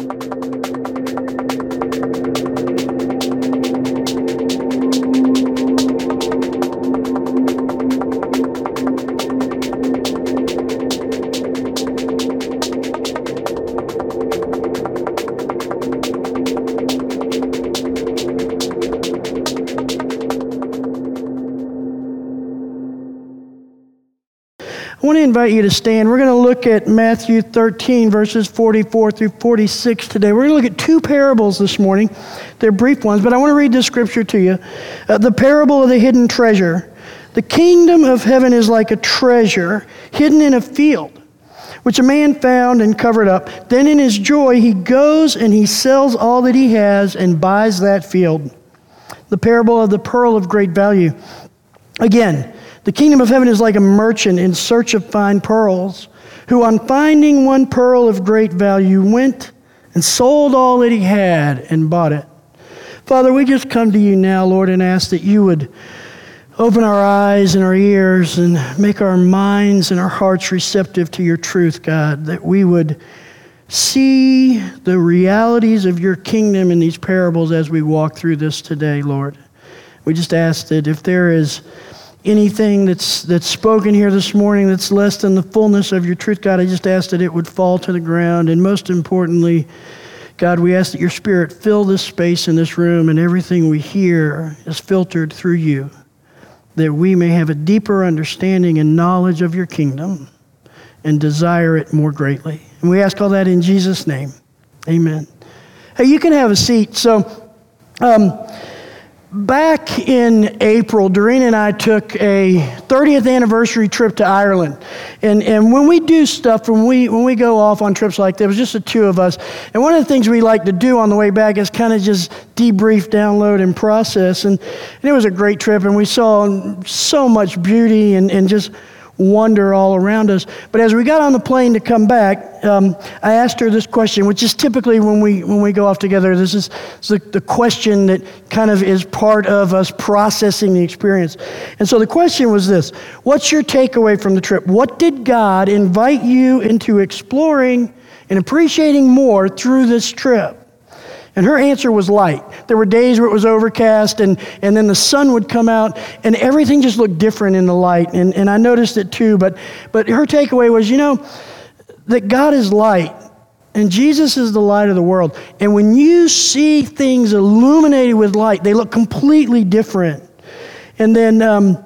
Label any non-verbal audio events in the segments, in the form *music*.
I invite you to stand. We're going to look at Matthew 13, verses 44 through 46 today. We're going to look at two parables this morning. They're brief ones, but I want to read this scripture to you. Uh, the parable of the hidden treasure. The kingdom of heaven is like a treasure hidden in a field, which a man found and covered up. Then in his joy, he goes and he sells all that he has and buys that field. The parable of the pearl of great value. Again, the kingdom of heaven is like a merchant in search of fine pearls, who, on finding one pearl of great value, went and sold all that he had and bought it. Father, we just come to you now, Lord, and ask that you would open our eyes and our ears and make our minds and our hearts receptive to your truth, God, that we would see the realities of your kingdom in these parables as we walk through this today, Lord. We just ask that if there is anything that's, that's spoken here this morning that's less than the fullness of your truth, God, I just ask that it would fall to the ground. And most importantly, God, we ask that your spirit fill this space in this room and everything we hear is filtered through you, that we may have a deeper understanding and knowledge of your kingdom and desire it more greatly. And we ask all that in Jesus' name. Amen. Hey, you can have a seat. So, um, Back in April, Doreen and I took a 30th anniversary trip to Ireland. And, and when we do stuff, when we, when we go off on trips like that, it was just the two of us. And one of the things we like to do on the way back is kind of just debrief, download, and process. And, and it was a great trip, and we saw so much beauty and, and just wonder all around us. But as we got on the plane to come back, um, I asked her this question, which is typically when we when we go off together. This is the, the question that kind of is part of us processing the experience. And so the question was this: What's your takeaway from the trip? What did God invite you into exploring and appreciating more through this trip? And her answer was light. There were days where it was overcast, and, and then the sun would come out, and everything just looked different in the light. And, and I noticed it too. But, but her takeaway was you know, that God is light, and Jesus is the light of the world. And when you see things illuminated with light, they look completely different. And then um,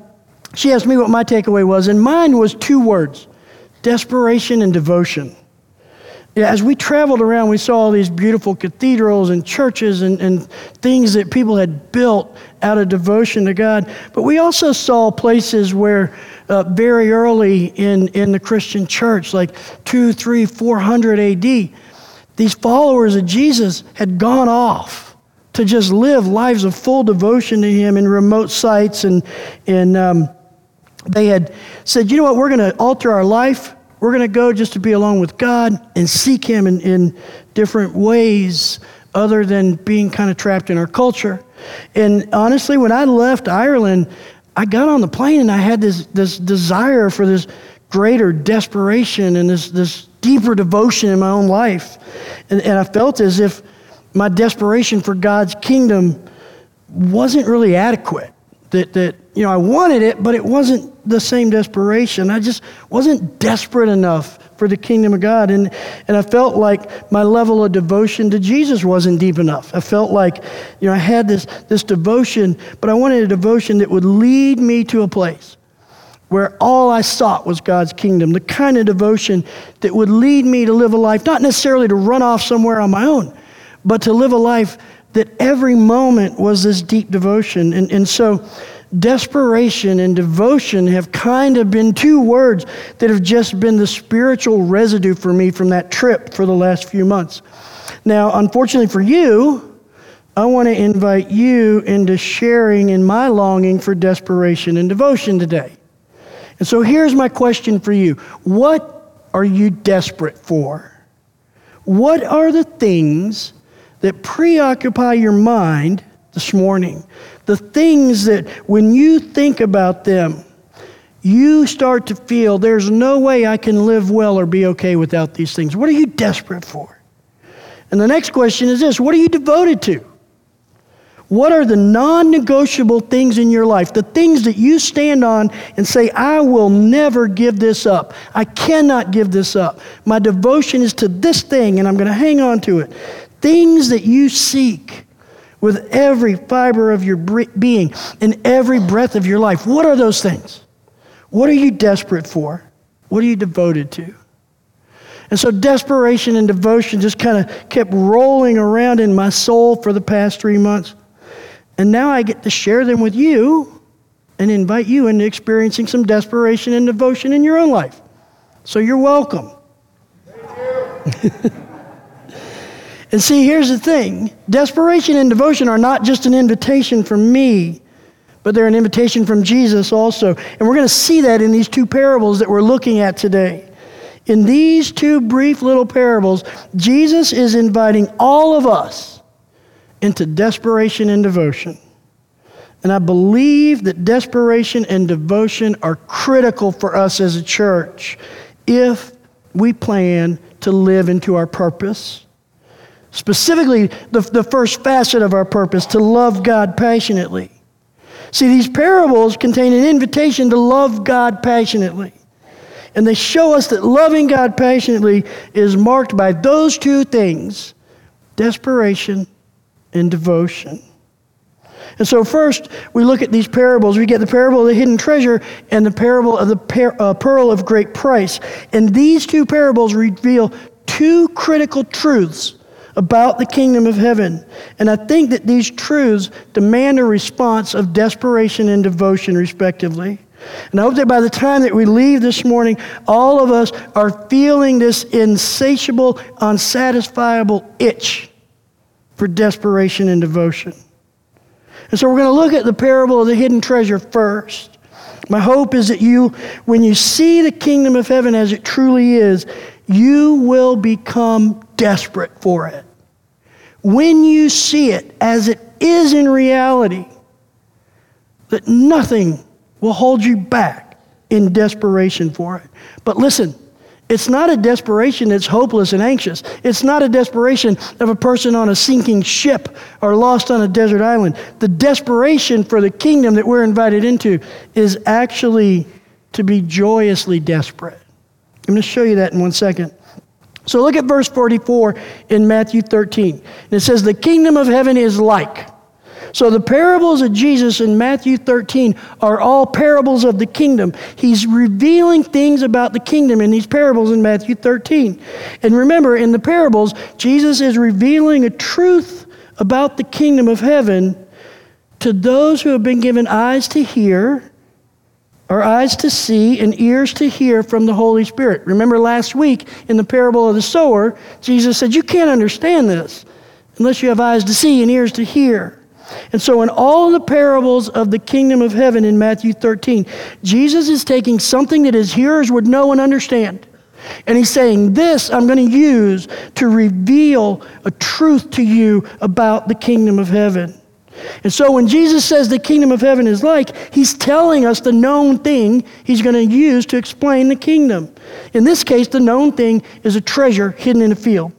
she asked me what my takeaway was, and mine was two words desperation and devotion as we traveled around, we saw all these beautiful cathedrals and churches and, and things that people had built out of devotion to God. But we also saw places where uh, very early in, in the Christian church, like two, three, four hundred AD, these followers of Jesus had gone off to just live lives of full devotion to Him in remote sites. And, and um, they had said, you know what, we're going to alter our life we're going to go just to be alone with God and seek Him in, in different ways other than being kind of trapped in our culture. And honestly, when I left Ireland, I got on the plane and I had this, this desire for this greater desperation and this, this deeper devotion in my own life. And, and I felt as if my desperation for God's kingdom wasn't really adequate. That, that you know, I wanted it, but it wasn't the same desperation. I just wasn't desperate enough for the kingdom of God. And, and I felt like my level of devotion to Jesus wasn't deep enough. I felt like, you know, I had this, this devotion, but I wanted a devotion that would lead me to a place where all I sought was God's kingdom, the kind of devotion that would lead me to live a life, not necessarily to run off somewhere on my own, but to live a life that every moment was this deep devotion. And, and so, desperation and devotion have kind of been two words that have just been the spiritual residue for me from that trip for the last few months. Now, unfortunately for you, I want to invite you into sharing in my longing for desperation and devotion today. And so here's my question for you What are you desperate for? What are the things that preoccupy your mind this morning? the things that when you think about them, you start to feel there's no way I can live well or be okay without these things. What are you desperate for? And the next question is this what are you devoted to? What are the non negotiable things in your life? The things that you stand on and say, I will never give this up. I cannot give this up. My devotion is to this thing and I'm going to hang on to it. Things that you seek with every fiber of your being and every breath of your life. What are those things? What are you desperate for? What are you devoted to? And so desperation and devotion just kind of kept rolling around in my soul for the past three months. And now I get to share them with you and invite you into experiencing some desperation and devotion in your own life. So you're welcome. You. *laughs* and see, here's the thing desperation and devotion are not just an invitation from me, but they're an invitation from Jesus also. And we're going to see that in these two parables that we're looking at today. In these two brief little parables, Jesus is inviting all of us into desperation and devotion. And I believe that desperation and devotion are critical for us as a church if we plan to live into our purpose. Specifically, the, the first facet of our purpose, to love God passionately. See, these parables contain an invitation to love God passionately. And they show us that loving God passionately is marked by those two things desperation and devotion. And so, first, we look at these parables. We get the parable of the hidden treasure and the parable of the per- uh, pearl of great price. And these two parables reveal two critical truths about the kingdom of heaven. And I think that these truths demand a response of desperation and devotion, respectively. And I hope that by the time that we leave this morning, all of us are feeling this insatiable, unsatisfiable itch for desperation and devotion. And so we're going to look at the parable of the hidden treasure first. My hope is that you, when you see the kingdom of heaven as it truly is, you will become desperate for it. When you see it as it is in reality, that nothing will hold you back in desperation for it. But listen, it's not a desperation that's hopeless and anxious. It's not a desperation of a person on a sinking ship or lost on a desert island. The desperation for the kingdom that we're invited into is actually to be joyously desperate. I'm going to show you that in one second. So look at verse 44 in Matthew 13. And it says, The kingdom of heaven is like. So the parables of Jesus in Matthew 13 are all parables of the kingdom. He's revealing things about the kingdom in these parables in Matthew 13. And remember, in the parables, Jesus is revealing a truth about the kingdom of heaven to those who have been given eyes to hear, or eyes to see, and ears to hear from the Holy Spirit. Remember last week in the parable of the sower, Jesus said, You can't understand this unless you have eyes to see and ears to hear. And so, in all the parables of the kingdom of heaven in Matthew 13, Jesus is taking something that his hearers would know and understand. And he's saying, This I'm going to use to reveal a truth to you about the kingdom of heaven. And so, when Jesus says the kingdom of heaven is like, he's telling us the known thing he's going to use to explain the kingdom. In this case, the known thing is a treasure hidden in a field.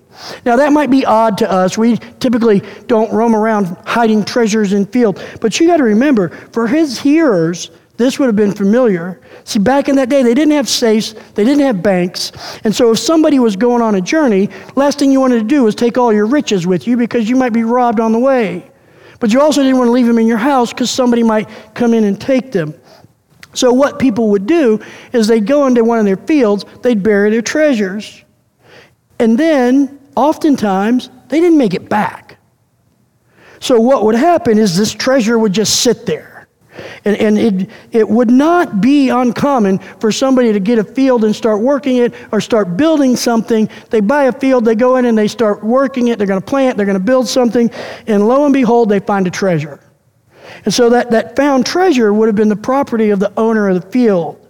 Now, that might be odd to us. We typically don't roam around hiding treasures in field. But you got to remember, for his hearers, this would have been familiar. See, back in that day, they didn't have safes, they didn't have banks. And so, if somebody was going on a journey, last thing you wanted to do was take all your riches with you because you might be robbed on the way. But you also didn't want to leave them in your house because somebody might come in and take them. So, what people would do is they'd go into one of their fields, they'd bury their treasures. And then oftentimes they didn't make it back. So, what would happen is this treasure would just sit there. And, and it, it would not be uncommon for somebody to get a field and start working it or start building something. They buy a field, they go in and they start working it, they're going to plant, they're going to build something, and lo and behold, they find a treasure. And so that, that found treasure would have been the property of the owner of the field.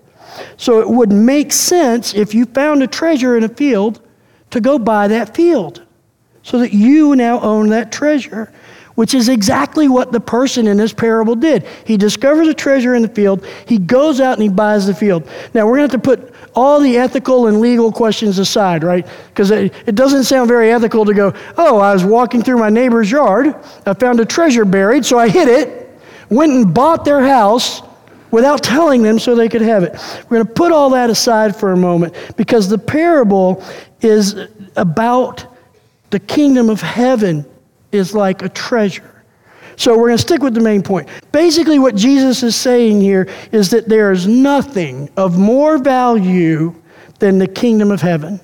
So it would make sense if you found a treasure in a field to go buy that field so that you now own that treasure, which is exactly what the person in this parable did. He discovers a treasure in the field, he goes out and he buys the field. Now, we're going to have to put all the ethical and legal questions aside, right? Because it, it doesn't sound very ethical to go, oh, I was walking through my neighbor's yard, I found a treasure buried, so I hid it, went and bought their house without telling them so they could have it. We're going to put all that aside for a moment because the parable is about the kingdom of heaven is like a treasure. So we're going to stick with the main point. Basically, what Jesus is saying here is that there is nothing of more value than the kingdom of heaven.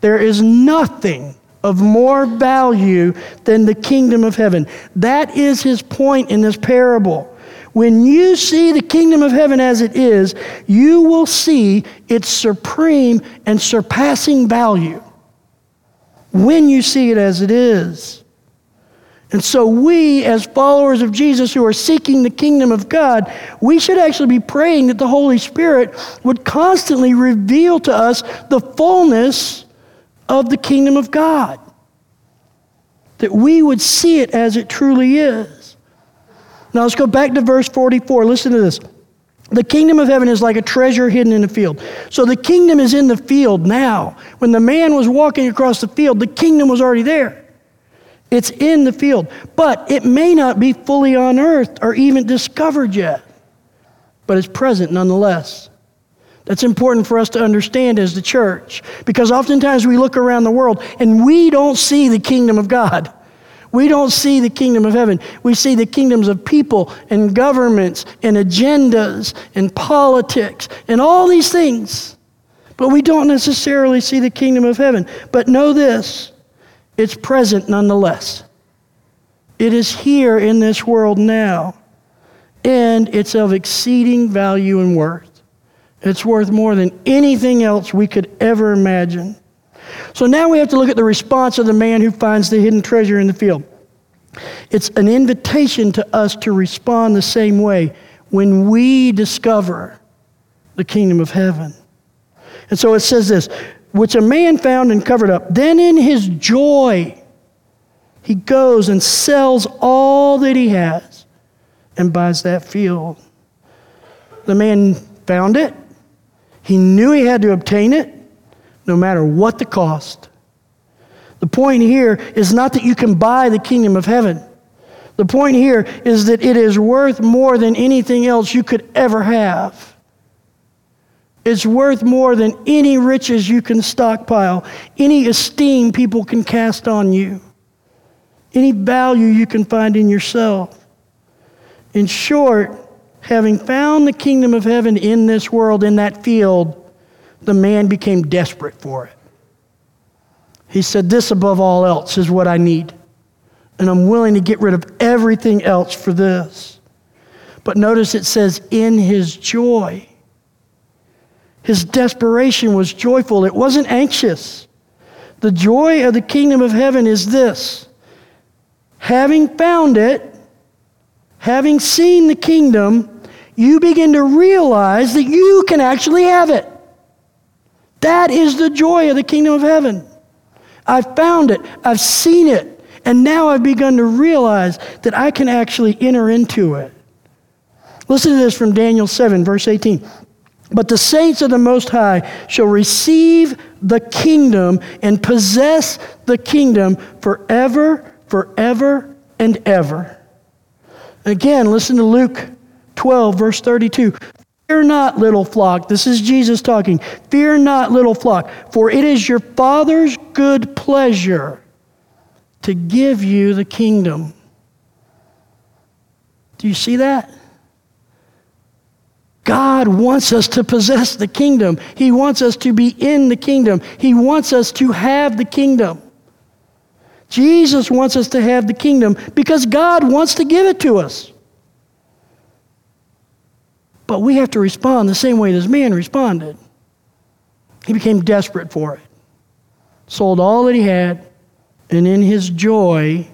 There is nothing of more value than the kingdom of heaven. That is his point in this parable. When you see the kingdom of heaven as it is, you will see its supreme and surpassing value. When you see it as it is. And so, we, as followers of Jesus who are seeking the kingdom of God, we should actually be praying that the Holy Spirit would constantly reveal to us the fullness of the kingdom of God. That we would see it as it truly is. Now, let's go back to verse 44. Listen to this. The kingdom of heaven is like a treasure hidden in a field. So the kingdom is in the field now. When the man was walking across the field, the kingdom was already there. It's in the field, but it may not be fully unearthed or even discovered yet, but it's present nonetheless. That's important for us to understand as the church because oftentimes we look around the world and we don't see the kingdom of God. We don't see the kingdom of heaven. We see the kingdoms of people and governments and agendas and politics and all these things. But we don't necessarily see the kingdom of heaven. But know this it's present nonetheless. It is here in this world now, and it's of exceeding value and worth. It's worth more than anything else we could ever imagine. So now we have to look at the response of the man who finds the hidden treasure in the field. It's an invitation to us to respond the same way when we discover the kingdom of heaven. And so it says this which a man found and covered up. Then in his joy, he goes and sells all that he has and buys that field. The man found it. He knew he had to obtain it, no matter what the cost. The point here is not that you can buy the kingdom of heaven. The point here is that it is worth more than anything else you could ever have. It's worth more than any riches you can stockpile, any esteem people can cast on you, any value you can find in yourself. In short, having found the kingdom of heaven in this world, in that field, the man became desperate for it. He said, This above all else is what I need. And I'm willing to get rid of everything else for this. But notice it says, in his joy. His desperation was joyful, it wasn't anxious. The joy of the kingdom of heaven is this having found it, having seen the kingdom, you begin to realize that you can actually have it. That is the joy of the kingdom of heaven. I've found it, I've seen it, and now I've begun to realize that I can actually enter into it. Listen to this from Daniel 7, verse 18. But the saints of the Most High shall receive the kingdom and possess the kingdom forever, forever, and ever. Again, listen to Luke 12, verse 32. Fear not, little flock. This is Jesus talking. Fear not, little flock, for it is your Father's good pleasure to give you the kingdom. Do you see that? God wants us to possess the kingdom. He wants us to be in the kingdom. He wants us to have the kingdom. Jesus wants us to have the kingdom because God wants to give it to us. But we have to respond the same way this man responded. He became desperate for it, sold all that he had, and in his joy,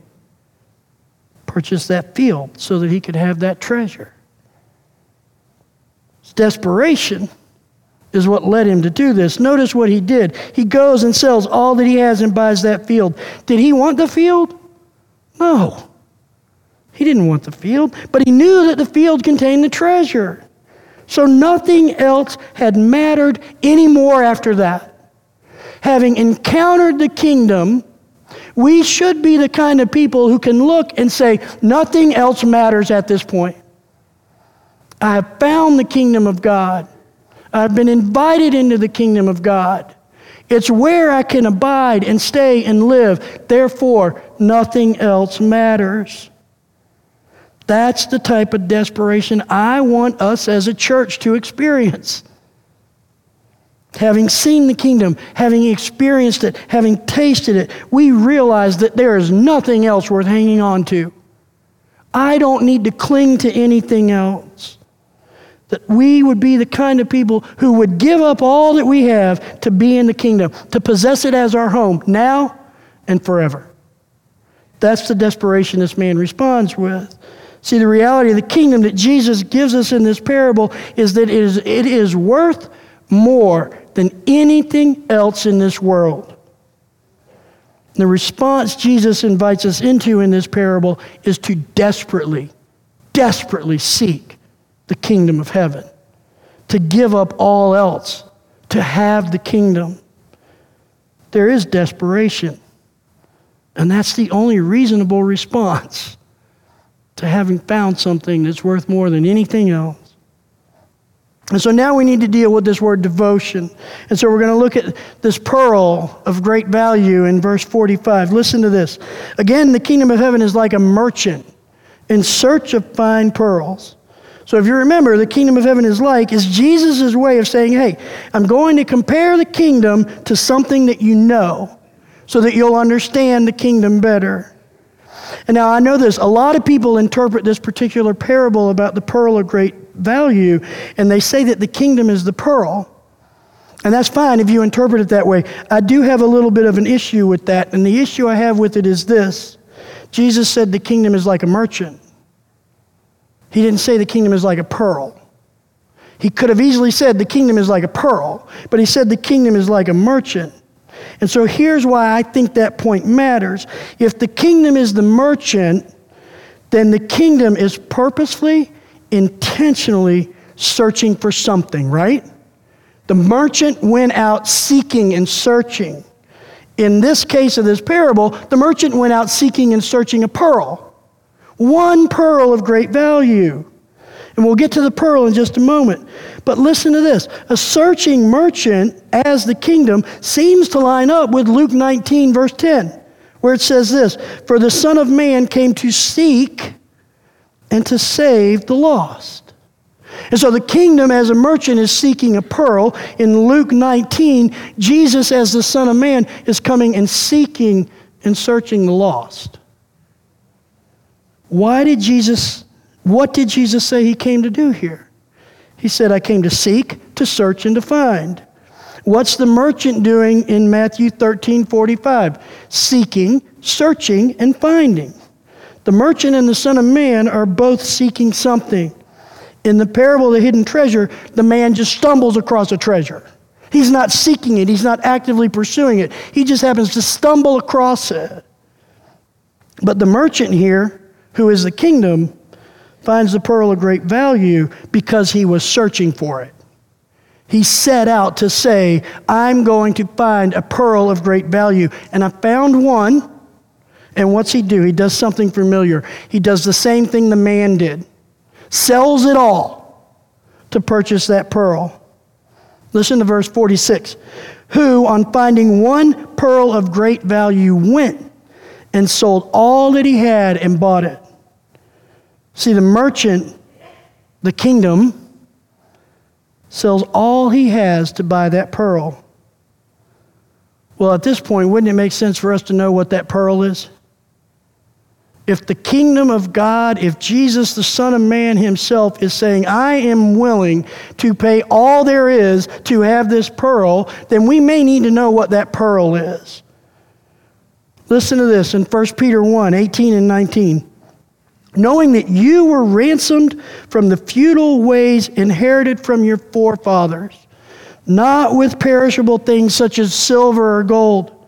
purchased that field so that he could have that treasure desperation is what led him to do this. Notice what he did. He goes and sells all that he has and buys that field. Did he want the field? No. He didn't want the field, but he knew that the field contained the treasure. So nothing else had mattered anymore after that. Having encountered the kingdom, we should be the kind of people who can look and say, nothing else matters at this point. I have found the kingdom of God. I've been invited into the kingdom of God. It's where I can abide and stay and live. Therefore, nothing else matters. That's the type of desperation I want us as a church to experience. Having seen the kingdom, having experienced it, having tasted it, we realize that there is nothing else worth hanging on to. I don't need to cling to anything else. That we would be the kind of people who would give up all that we have to be in the kingdom, to possess it as our home now and forever. That's the desperation this man responds with. See, the reality of the kingdom that Jesus gives us in this parable is that it is, it is worth more than anything else in this world. The response Jesus invites us into in this parable is to desperately, desperately seek the kingdom of heaven, to give up all else, to have the kingdom. There is desperation. And that's the only reasonable response *laughs* to having found something that's worth more than anything else. And so now we need to deal with this word devotion. And so we're going to look at this pearl of great value in verse 45. Listen to this. Again, the kingdom of heaven is like a merchant in search of fine pearls. So if you remember, the kingdom of heaven is like, is Jesus' way of saying, hey, I'm going to compare the kingdom to something that you know so that you'll understand the kingdom better. And now I know this, a lot of people interpret this particular parable about the pearl of great value, and they say that the kingdom is the pearl. And that's fine if you interpret it that way. I do have a little bit of an issue with that, and the issue I have with it is this Jesus said the kingdom is like a merchant. He didn't say the kingdom is like a pearl. He could have easily said the kingdom is like a pearl, but he said the kingdom is like a merchant. And so here's why I think that point matters. If the kingdom is the merchant, then the kingdom is purposefully, intentionally searching for something, right? The merchant went out seeking and searching. In this case of this parable, the merchant went out seeking and searching a pearl. One pearl of great value. And we'll get to the pearl in just a moment. But listen to this a searching merchant as the kingdom seems to line up with Luke 19, verse 10, where it says this For the Son of Man came to seek and to save the lost. And so the kingdom as a merchant is seeking a pearl. In Luke 19, Jesus as the Son of Man is coming and seeking and searching the lost. Why did Jesus, what did Jesus say he came to do here? He said, I came to seek, to search, and to find. What's the merchant doing in Matthew 13 45? Seeking, searching, and finding. The merchant and the Son of Man are both seeking something. In the parable of the hidden treasure, the man just stumbles across a treasure. He's not seeking it, he's not actively pursuing it. He just happens to stumble across it. But the merchant here, who is the kingdom, finds the pearl of great value because he was searching for it. He set out to say, I'm going to find a pearl of great value. And I found one. And what's he do? He does something familiar. He does the same thing the man did sells it all to purchase that pearl. Listen to verse 46. Who, on finding one pearl of great value, went and sold all that he had and bought it. See, the merchant, the kingdom, sells all he has to buy that pearl. Well, at this point, wouldn't it make sense for us to know what that pearl is? If the kingdom of God, if Jesus, the Son of Man himself, is saying, I am willing to pay all there is to have this pearl, then we may need to know what that pearl is. Listen to this in 1 Peter 1 18 and 19 knowing that you were ransomed from the futile ways inherited from your forefathers, not with perishable things such as silver or gold,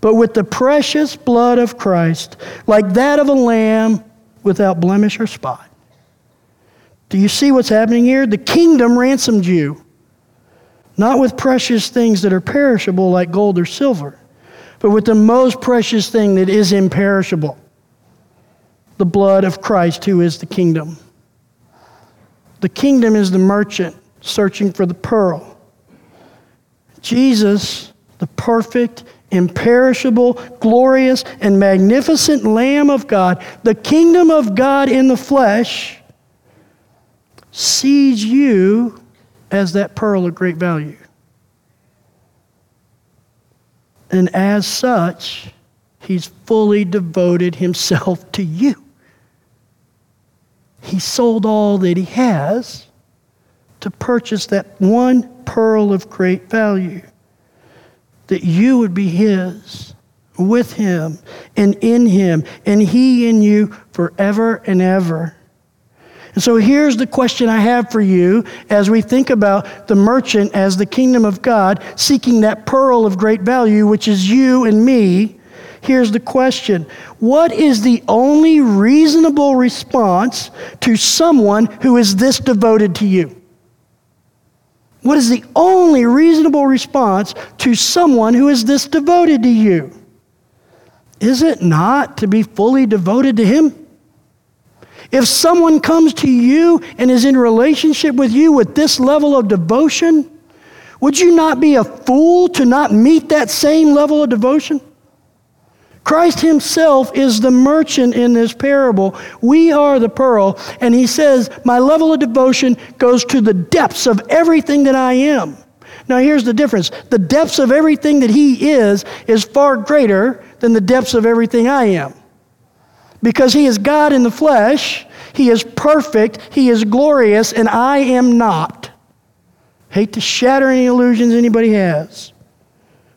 but with the precious blood of Christ, like that of a lamb without blemish or spot. Do you see what's happening here? The kingdom ransomed you, not with precious things that are perishable like gold or silver, but with the most precious thing that is imperishable the blood of Christ, who is the kingdom. The kingdom is the merchant searching for the pearl. Jesus, the perfect, imperishable, glorious, and magnificent Lamb of God, the kingdom of God in the flesh, sees you as that pearl of great value. And as such, he's fully devoted himself to you. He sold all that he has to purchase that one pearl of great value. That you would be his, with him, and in him, and he in you forever and ever. And so here's the question I have for you as we think about the merchant as the kingdom of God, seeking that pearl of great value, which is you and me. Here's the question What is the only reasonable response to someone who is this devoted to you? What is the only reasonable response to someone who is this devoted to you? Is it not to be fully devoted to Him? If someone comes to you and is in relationship with you with this level of devotion, would you not be a fool to not meet that same level of devotion? Christ himself is the merchant in this parable. We are the pearl. And he says, My level of devotion goes to the depths of everything that I am. Now, here's the difference the depths of everything that he is is far greater than the depths of everything I am because he is God in the flesh, he is perfect, he is glorious, and I am not. Hate to shatter any illusions anybody has,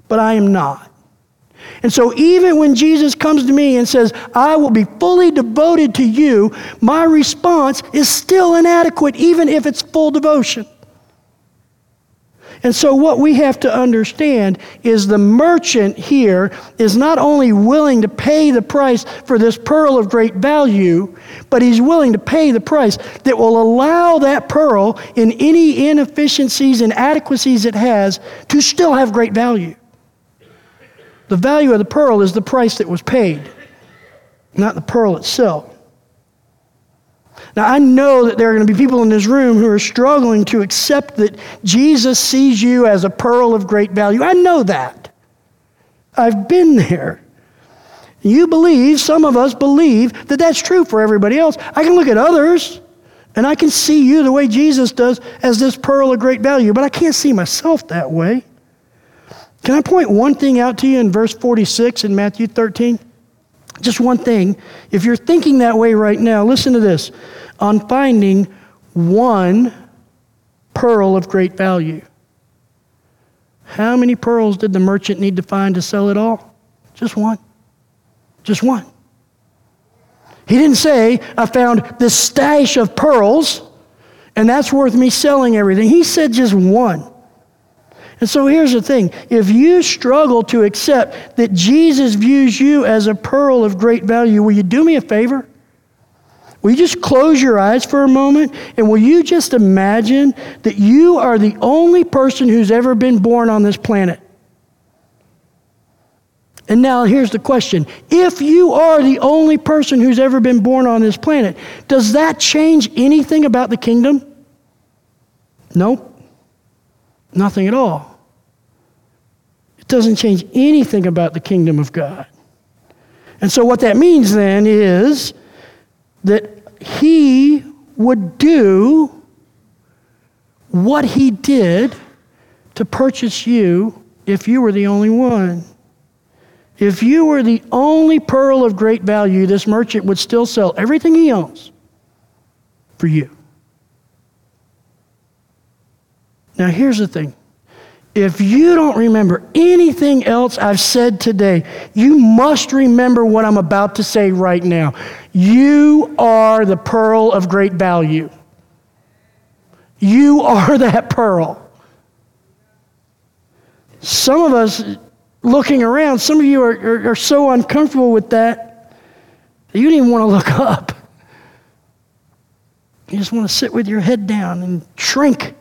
but I am not. And so, even when Jesus comes to me and says, I will be fully devoted to you, my response is still inadequate, even if it's full devotion. And so, what we have to understand is the merchant here is not only willing to pay the price for this pearl of great value, but he's willing to pay the price that will allow that pearl, in any inefficiencies and inadequacies it has, to still have great value. The value of the pearl is the price that was paid, not the pearl itself. Now, I know that there are going to be people in this room who are struggling to accept that Jesus sees you as a pearl of great value. I know that. I've been there. You believe, some of us believe, that that's true for everybody else. I can look at others and I can see you the way Jesus does as this pearl of great value, but I can't see myself that way. Can I point one thing out to you in verse 46 in Matthew 13? Just one thing. If you're thinking that way right now, listen to this. On finding one pearl of great value. How many pearls did the merchant need to find to sell it all? Just one. Just one. He didn't say, I found this stash of pearls and that's worth me selling everything. He said just one. And so here's the thing if you struggle to accept that Jesus views you as a pearl of great value, will you do me a favor? Will you just close your eyes for a moment and will you just imagine that you are the only person who's ever been born on this planet? And now here's the question If you are the only person who's ever been born on this planet, does that change anything about the kingdom? Nope. Nothing at all. It doesn't change anything about the kingdom of God. And so, what that means then is that he would do what he did to purchase you if you were the only one. If you were the only pearl of great value, this merchant would still sell everything he owns for you. Now, here's the thing if you don't remember anything else I've said today, you must remember what I'm about to say right now. You are the pearl of great value. You are *laughs* that pearl. Some of us looking around, some of you are, are, are so uncomfortable with that, that you don't even want to look up. You just want to sit with your head down and shrink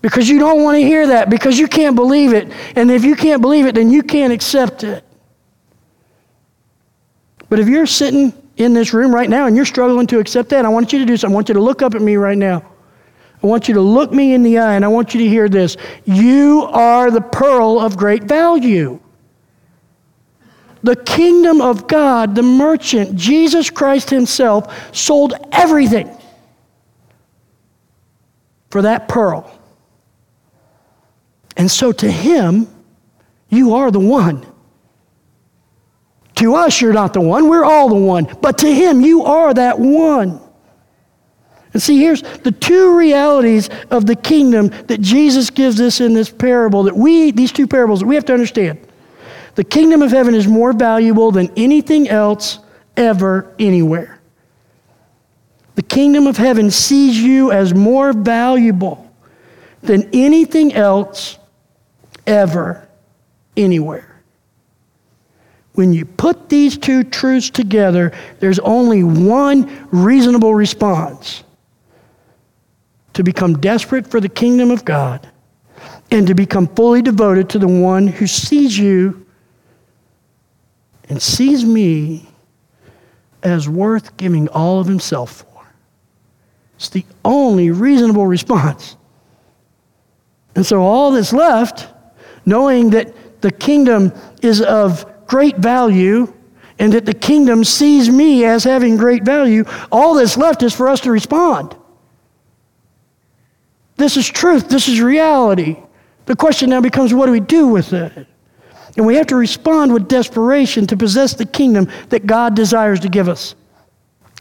because you don't want to hear that, because you can't believe it. And if you can't believe it, then you can't accept it. But if you're sitting in this room right now and you're struggling to accept that, I want you to do something. I want you to look up at me right now. I want you to look me in the eye and I want you to hear this. You are the pearl of great value. The kingdom of God, the merchant, Jesus Christ Himself, sold everything for that pearl. And so to Him, you are the one. To us, you're not the one. We're all the one. But to Him, you are that one. And see, here's the two realities of the kingdom that Jesus gives us in this parable that we, these two parables, that we have to understand. The kingdom of heaven is more valuable than anything else ever, anywhere. The kingdom of heaven sees you as more valuable than anything else ever, anywhere. When you put these two truths together, there's only one reasonable response to become desperate for the kingdom of God and to become fully devoted to the one who sees you and sees me as worth giving all of himself for. It's the only reasonable response. And so, all that's left, knowing that the kingdom is of great value and that the kingdom sees me as having great value, all that's left is for us to respond. This is truth. This is reality. The question now becomes what do we do with it? And we have to respond with desperation to possess the kingdom that God desires to give us.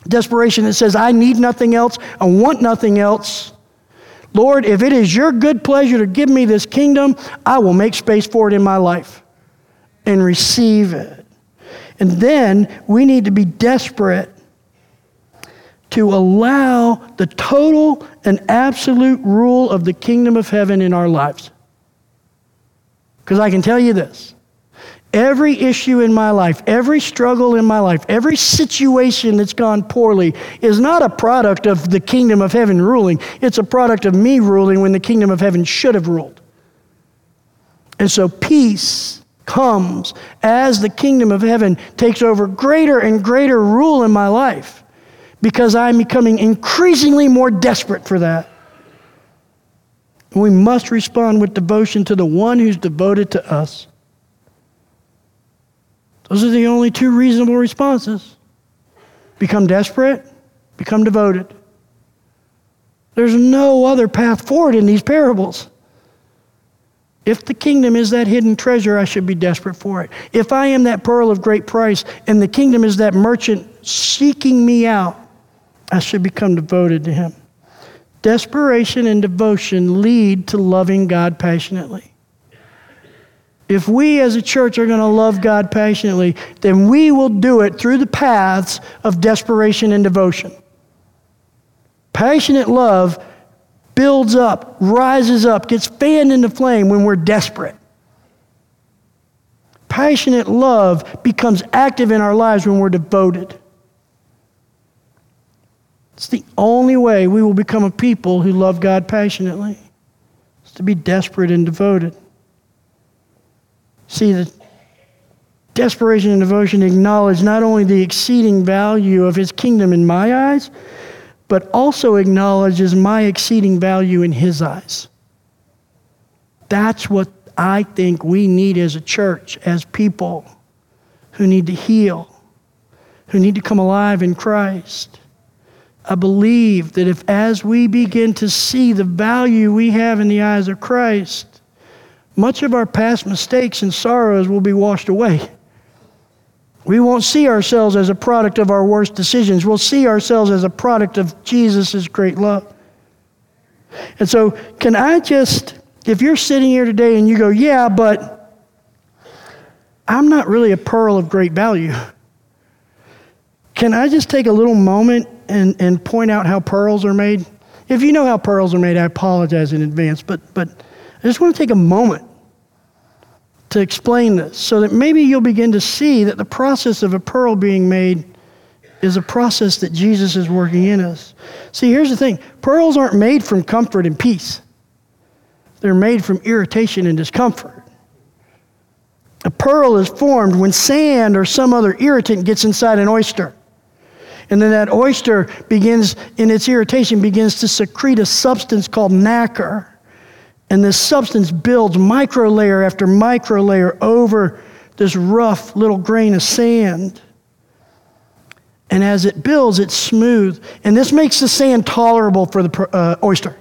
Desperation that says, I need nothing else, I want nothing else. Lord, if it is your good pleasure to give me this kingdom, I will make space for it in my life and receive it. And then we need to be desperate to allow the total and absolute rule of the kingdom of heaven in our lives. Because I can tell you this every issue in my life, every struggle in my life, every situation that's gone poorly is not a product of the kingdom of heaven ruling. It's a product of me ruling when the kingdom of heaven should have ruled. And so peace comes as the kingdom of heaven takes over greater and greater rule in my life because I'm becoming increasingly more desperate for that. We must respond with devotion to the one who's devoted to us. Those are the only two reasonable responses become desperate, become devoted. There's no other path forward in these parables. If the kingdom is that hidden treasure, I should be desperate for it. If I am that pearl of great price and the kingdom is that merchant seeking me out, I should become devoted to Him. Desperation and devotion lead to loving God passionately. If we as a church are going to love God passionately, then we will do it through the paths of desperation and devotion. Passionate love builds up, rises up, gets fanned into flame when we're desperate. Passionate love becomes active in our lives when we're devoted. It's the only way we will become a people who love God passionately. It's to be desperate and devoted. See, the desperation and devotion acknowledge not only the exceeding value of his kingdom in my eyes, but also acknowledges my exceeding value in his eyes. That's what I think we need as a church, as people who need to heal, who need to come alive in Christ. I believe that if, as we begin to see the value we have in the eyes of Christ, much of our past mistakes and sorrows will be washed away. We won't see ourselves as a product of our worst decisions. We'll see ourselves as a product of Jesus' great love. And so, can I just, if you're sitting here today and you go, yeah, but I'm not really a pearl of great value, can I just take a little moment and, and point out how pearls are made? If you know how pearls are made, I apologize in advance, but, but I just want to take a moment to explain this so that maybe you'll begin to see that the process of a pearl being made is a process that Jesus is working in us. See, here's the thing pearls aren't made from comfort and peace, they're made from irritation and discomfort. A pearl is formed when sand or some other irritant gets inside an oyster. And then that oyster begins, in its irritation, begins to secrete a substance called nacre. And this substance builds micro layer after micro layer over this rough little grain of sand. And as it builds, it's smooth. And this makes the sand tolerable for the uh, oyster.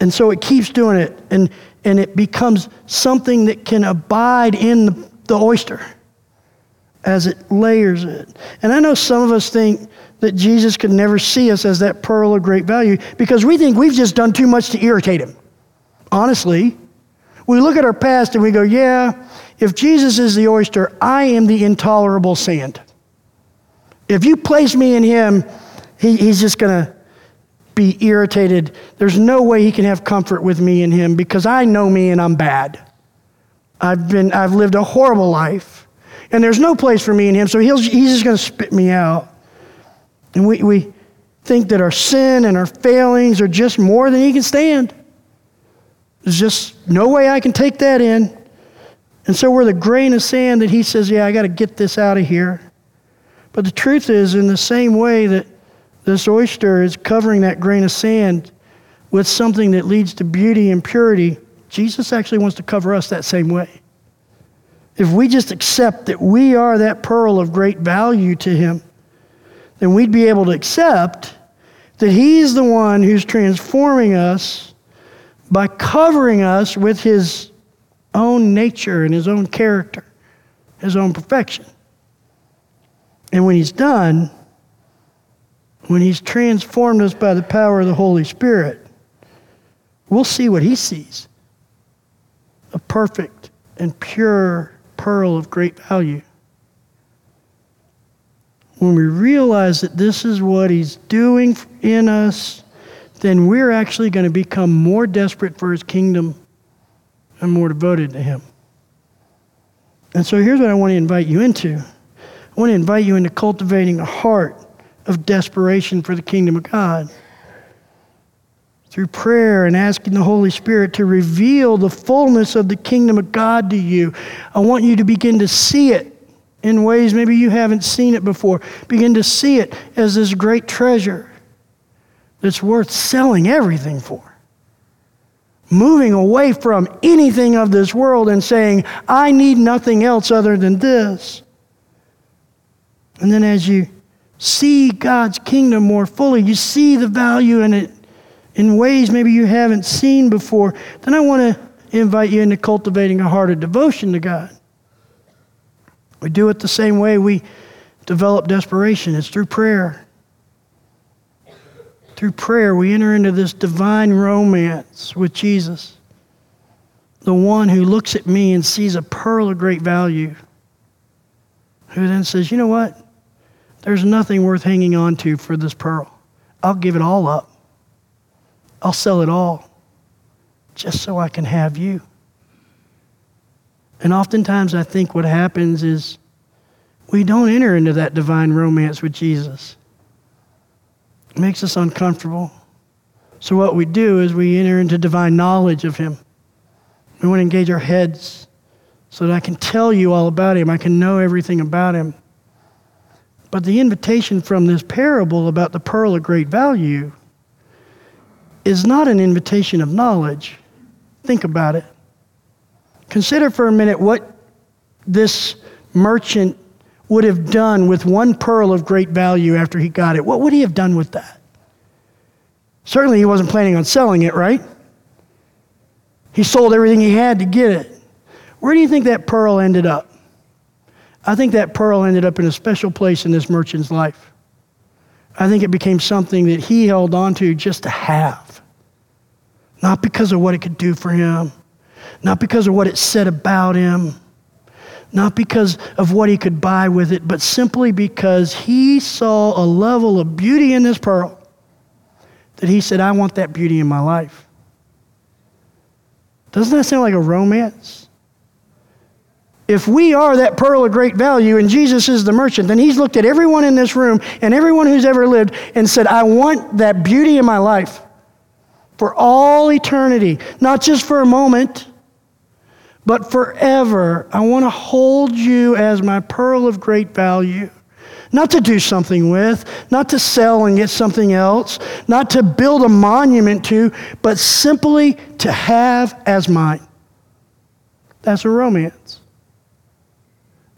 And so it keeps doing it, and, and it becomes something that can abide in the, the oyster as it layers it. And I know some of us think that Jesus could never see us as that pearl of great value because we think we've just done too much to irritate him. Honestly, we look at our past and we go, yeah, if Jesus is the oyster, I am the intolerable sand. If you place me in him, he, he's just going to be irritated. There's no way he can have comfort with me in him because I know me and I'm bad. I've, been, I've lived a horrible life. And there's no place for me in him, so he's just going to spit me out. And we, we think that our sin and our failings are just more than he can stand. There's just no way I can take that in. And so we're the grain of sand that he says, Yeah, I got to get this out of here. But the truth is, in the same way that this oyster is covering that grain of sand with something that leads to beauty and purity, Jesus actually wants to cover us that same way. If we just accept that we are that pearl of great value to Him, then we'd be able to accept that He's the one who's transforming us by covering us with His own nature and His own character, His own perfection. And when He's done, when He's transformed us by the power of the Holy Spirit, we'll see what He sees a perfect and pure pearl of great value. When we realize that this is what He's doing in us, then we're actually going to become more desperate for His kingdom and more devoted to Him. And so here's what I want to invite you into I want to invite you into cultivating a heart of desperation for the kingdom of God through prayer and asking the Holy Spirit to reveal the fullness of the kingdom of God to you. I want you to begin to see it in ways maybe you haven't seen it before. Begin to see it as this great treasure that's worth selling everything for. Moving away from anything of this world and saying, I need nothing else other than this. And then as you see God's kingdom more fully, you see the value in it in ways maybe you haven't seen before, then I want to invite you into cultivating a heart of devotion to God. We do it the same way we develop desperation it's through prayer. Through prayer, we enter into this divine romance with Jesus, the one who looks at me and sees a pearl of great value, who then says, You know what? There's nothing worth hanging on to for this pearl. I'll give it all up. I'll sell it all just so I can have you. And oftentimes I think what happens is we don't enter into that divine romance with Jesus. Makes us uncomfortable. So what we do is we enter into divine knowledge of him. We want to engage our heads so that I can tell you all about him. I can know everything about him. But the invitation from this parable about the pearl of great value is not an invitation of knowledge. Think about it. Consider for a minute what this merchant would have done with one pearl of great value after he got it. What would he have done with that? Certainly, he wasn't planning on selling it, right? He sold everything he had to get it. Where do you think that pearl ended up? I think that pearl ended up in a special place in this merchant's life. I think it became something that he held on to just to have. Not because of what it could do for him, not because of what it said about him, not because of what he could buy with it, but simply because he saw a level of beauty in this pearl that he said, I want that beauty in my life. Doesn't that sound like a romance? If we are that pearl of great value and Jesus is the merchant, then he's looked at everyone in this room and everyone who's ever lived and said, I want that beauty in my life for all eternity, not just for a moment, but forever. I want to hold you as my pearl of great value. Not to do something with, not to sell and get something else, not to build a monument to, but simply to have as mine. That's a romance.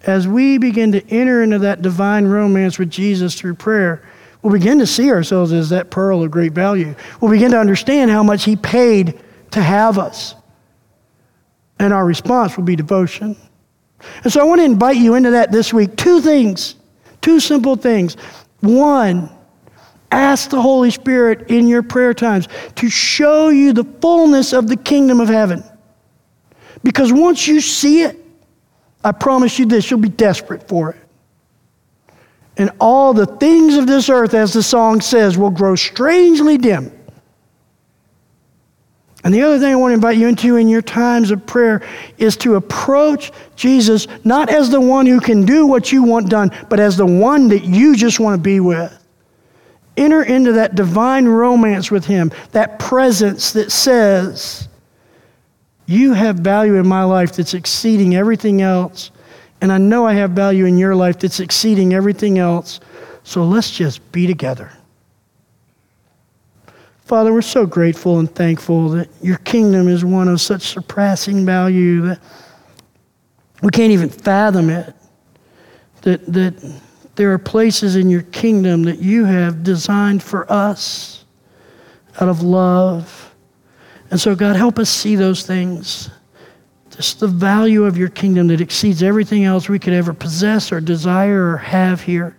As we begin to enter into that divine romance with Jesus through prayer, we'll begin to see ourselves as that pearl of great value. We'll begin to understand how much He paid to have us. And our response will be devotion. And so I want to invite you into that this week. Two things, two simple things. One, ask the Holy Spirit in your prayer times to show you the fullness of the kingdom of heaven. Because once you see it, I promise you this, you'll be desperate for it. And all the things of this earth, as the song says, will grow strangely dim. And the other thing I want to invite you into in your times of prayer is to approach Jesus not as the one who can do what you want done, but as the one that you just want to be with. Enter into that divine romance with Him, that presence that says, You have value in my life that's exceeding everything else. And I know I have value in your life that's exceeding everything else. So let's just be together. Father, we're so grateful and thankful that your kingdom is one of such surpassing value that we can't even fathom it. That, that there are places in your kingdom that you have designed for us out of love. And so, God, help us see those things. Just the value of your kingdom that exceeds everything else we could ever possess or desire or have here.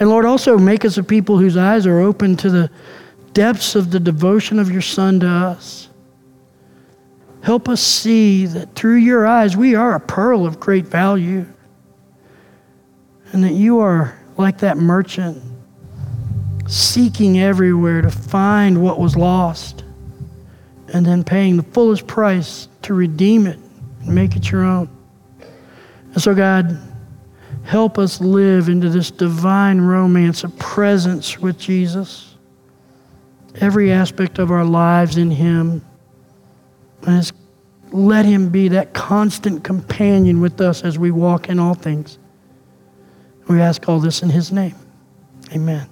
And Lord, also make us a people whose eyes are open to the depths of the devotion of your Son to us. Help us see that through your eyes we are a pearl of great value. And that you are like that merchant, seeking everywhere to find what was lost, and then paying the fullest price to redeem it and make it your own. And so, God, help us live into this divine romance of presence with Jesus every aspect of our lives in Him. And let Him be that constant companion with us as we walk in all things. We ask all this in His name. Amen.